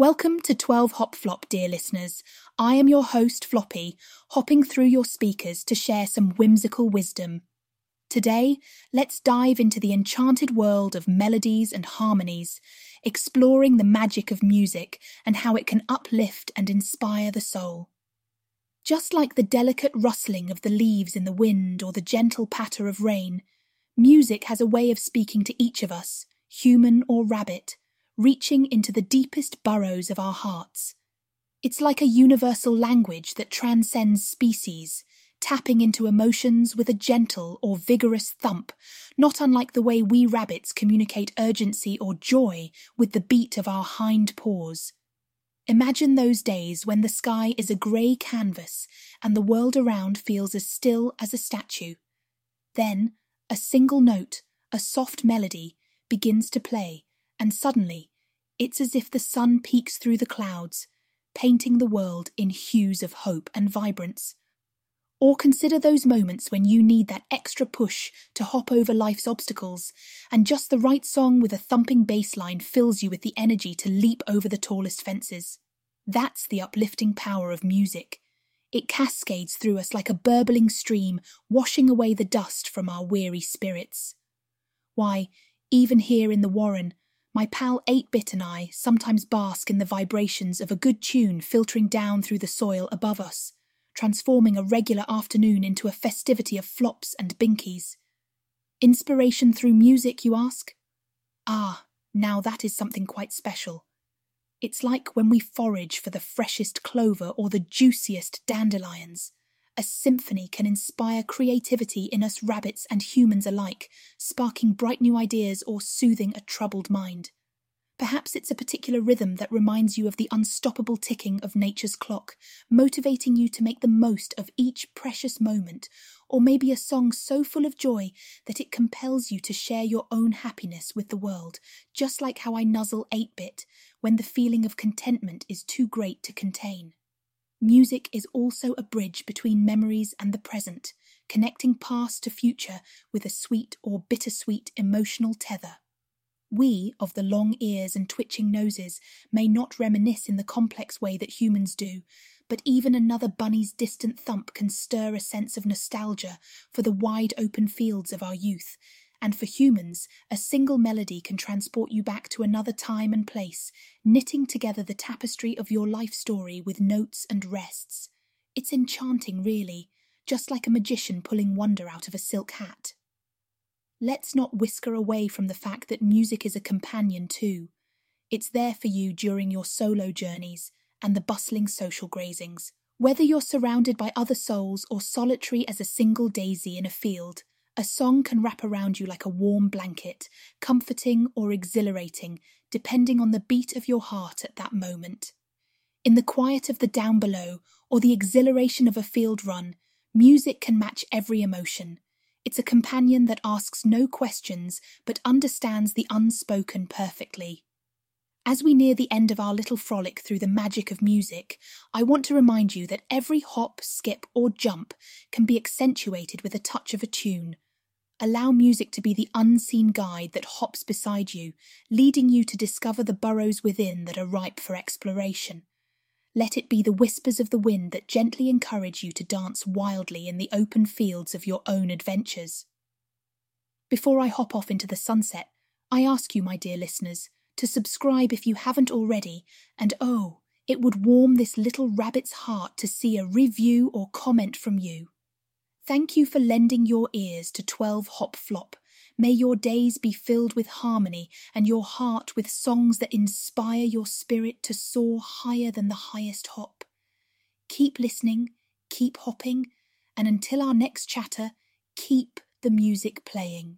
Welcome to 12 Hop Flop, dear listeners. I am your host, Floppy, hopping through your speakers to share some whimsical wisdom. Today, let's dive into the enchanted world of melodies and harmonies, exploring the magic of music and how it can uplift and inspire the soul. Just like the delicate rustling of the leaves in the wind or the gentle patter of rain, music has a way of speaking to each of us, human or rabbit reaching into the deepest burrows of our hearts. It's like a universal language that transcends species, tapping into emotions with a gentle or vigorous thump, not unlike the way we rabbits communicate urgency or joy with the beat of our hind paws. Imagine those days when the sky is a grey canvas and the world around feels as still as a statue. Then, a single note, a soft melody, begins to play, and suddenly it's as if the sun peeks through the clouds, painting the world in hues of hope and vibrance. Or consider those moments when you need that extra push to hop over life's obstacles, and just the right song with a thumping bass line fills you with the energy to leap over the tallest fences. That's the uplifting power of music. It cascades through us like a burbling stream, washing away the dust from our weary spirits. Why, even here in the Warren, my pal 8-Bit and I sometimes bask in the vibrations of a good tune filtering down through the soil above us, transforming a regular afternoon into a festivity of flops and binkies. Inspiration through music, you ask? Ah, now that is something quite special. It's like when we forage for the freshest clover or the juiciest dandelions. A symphony can inspire creativity in us rabbits and humans alike, sparking bright new ideas or soothing a troubled mind. Perhaps it's a particular rhythm that reminds you of the unstoppable ticking of nature's clock, motivating you to make the most of each precious moment, or maybe a song so full of joy that it compels you to share your own happiness with the world, just like how I nuzzle 8 bit when the feeling of contentment is too great to contain. Music is also a bridge between memories and the present, connecting past to future with a sweet or bittersweet emotional tether. We, of the long ears and twitching noses, may not reminisce in the complex way that humans do, but even another bunny's distant thump can stir a sense of nostalgia for the wide open fields of our youth and for humans, a single melody can transport you back to another time and place, knitting together the tapestry of your life story with notes and rests. It's enchanting, really, just like a magician pulling wonder out of a silk hat. Let's not whisker away from the fact that music is a companion too. It's there for you during your solo journeys and the bustling social grazings. Whether you're surrounded by other souls or solitary as a single daisy in a field, a song can wrap around you like a warm blanket, comforting or exhilarating, depending on the beat of your heart at that moment. In the quiet of the down below or the exhilaration of a field run, music can match every emotion. It's a companion that asks no questions but understands the unspoken perfectly. As we near the end of our little frolic through the magic of music, I want to remind you that every hop, skip, or jump can be accentuated with a touch of a tune. Allow music to be the unseen guide that hops beside you, leading you to discover the burrows within that are ripe for exploration. Let it be the whispers of the wind that gently encourage you to dance wildly in the open fields of your own adventures. Before I hop off into the sunset, I ask you, my dear listeners, to subscribe if you haven't already, and oh, it would warm this little rabbit's heart to see a review or comment from you. Thank you for lending your ears to 12 Hop Flop. May your days be filled with harmony and your heart with songs that inspire your spirit to soar higher than the highest hop. Keep listening, keep hopping, and until our next chatter, keep the music playing.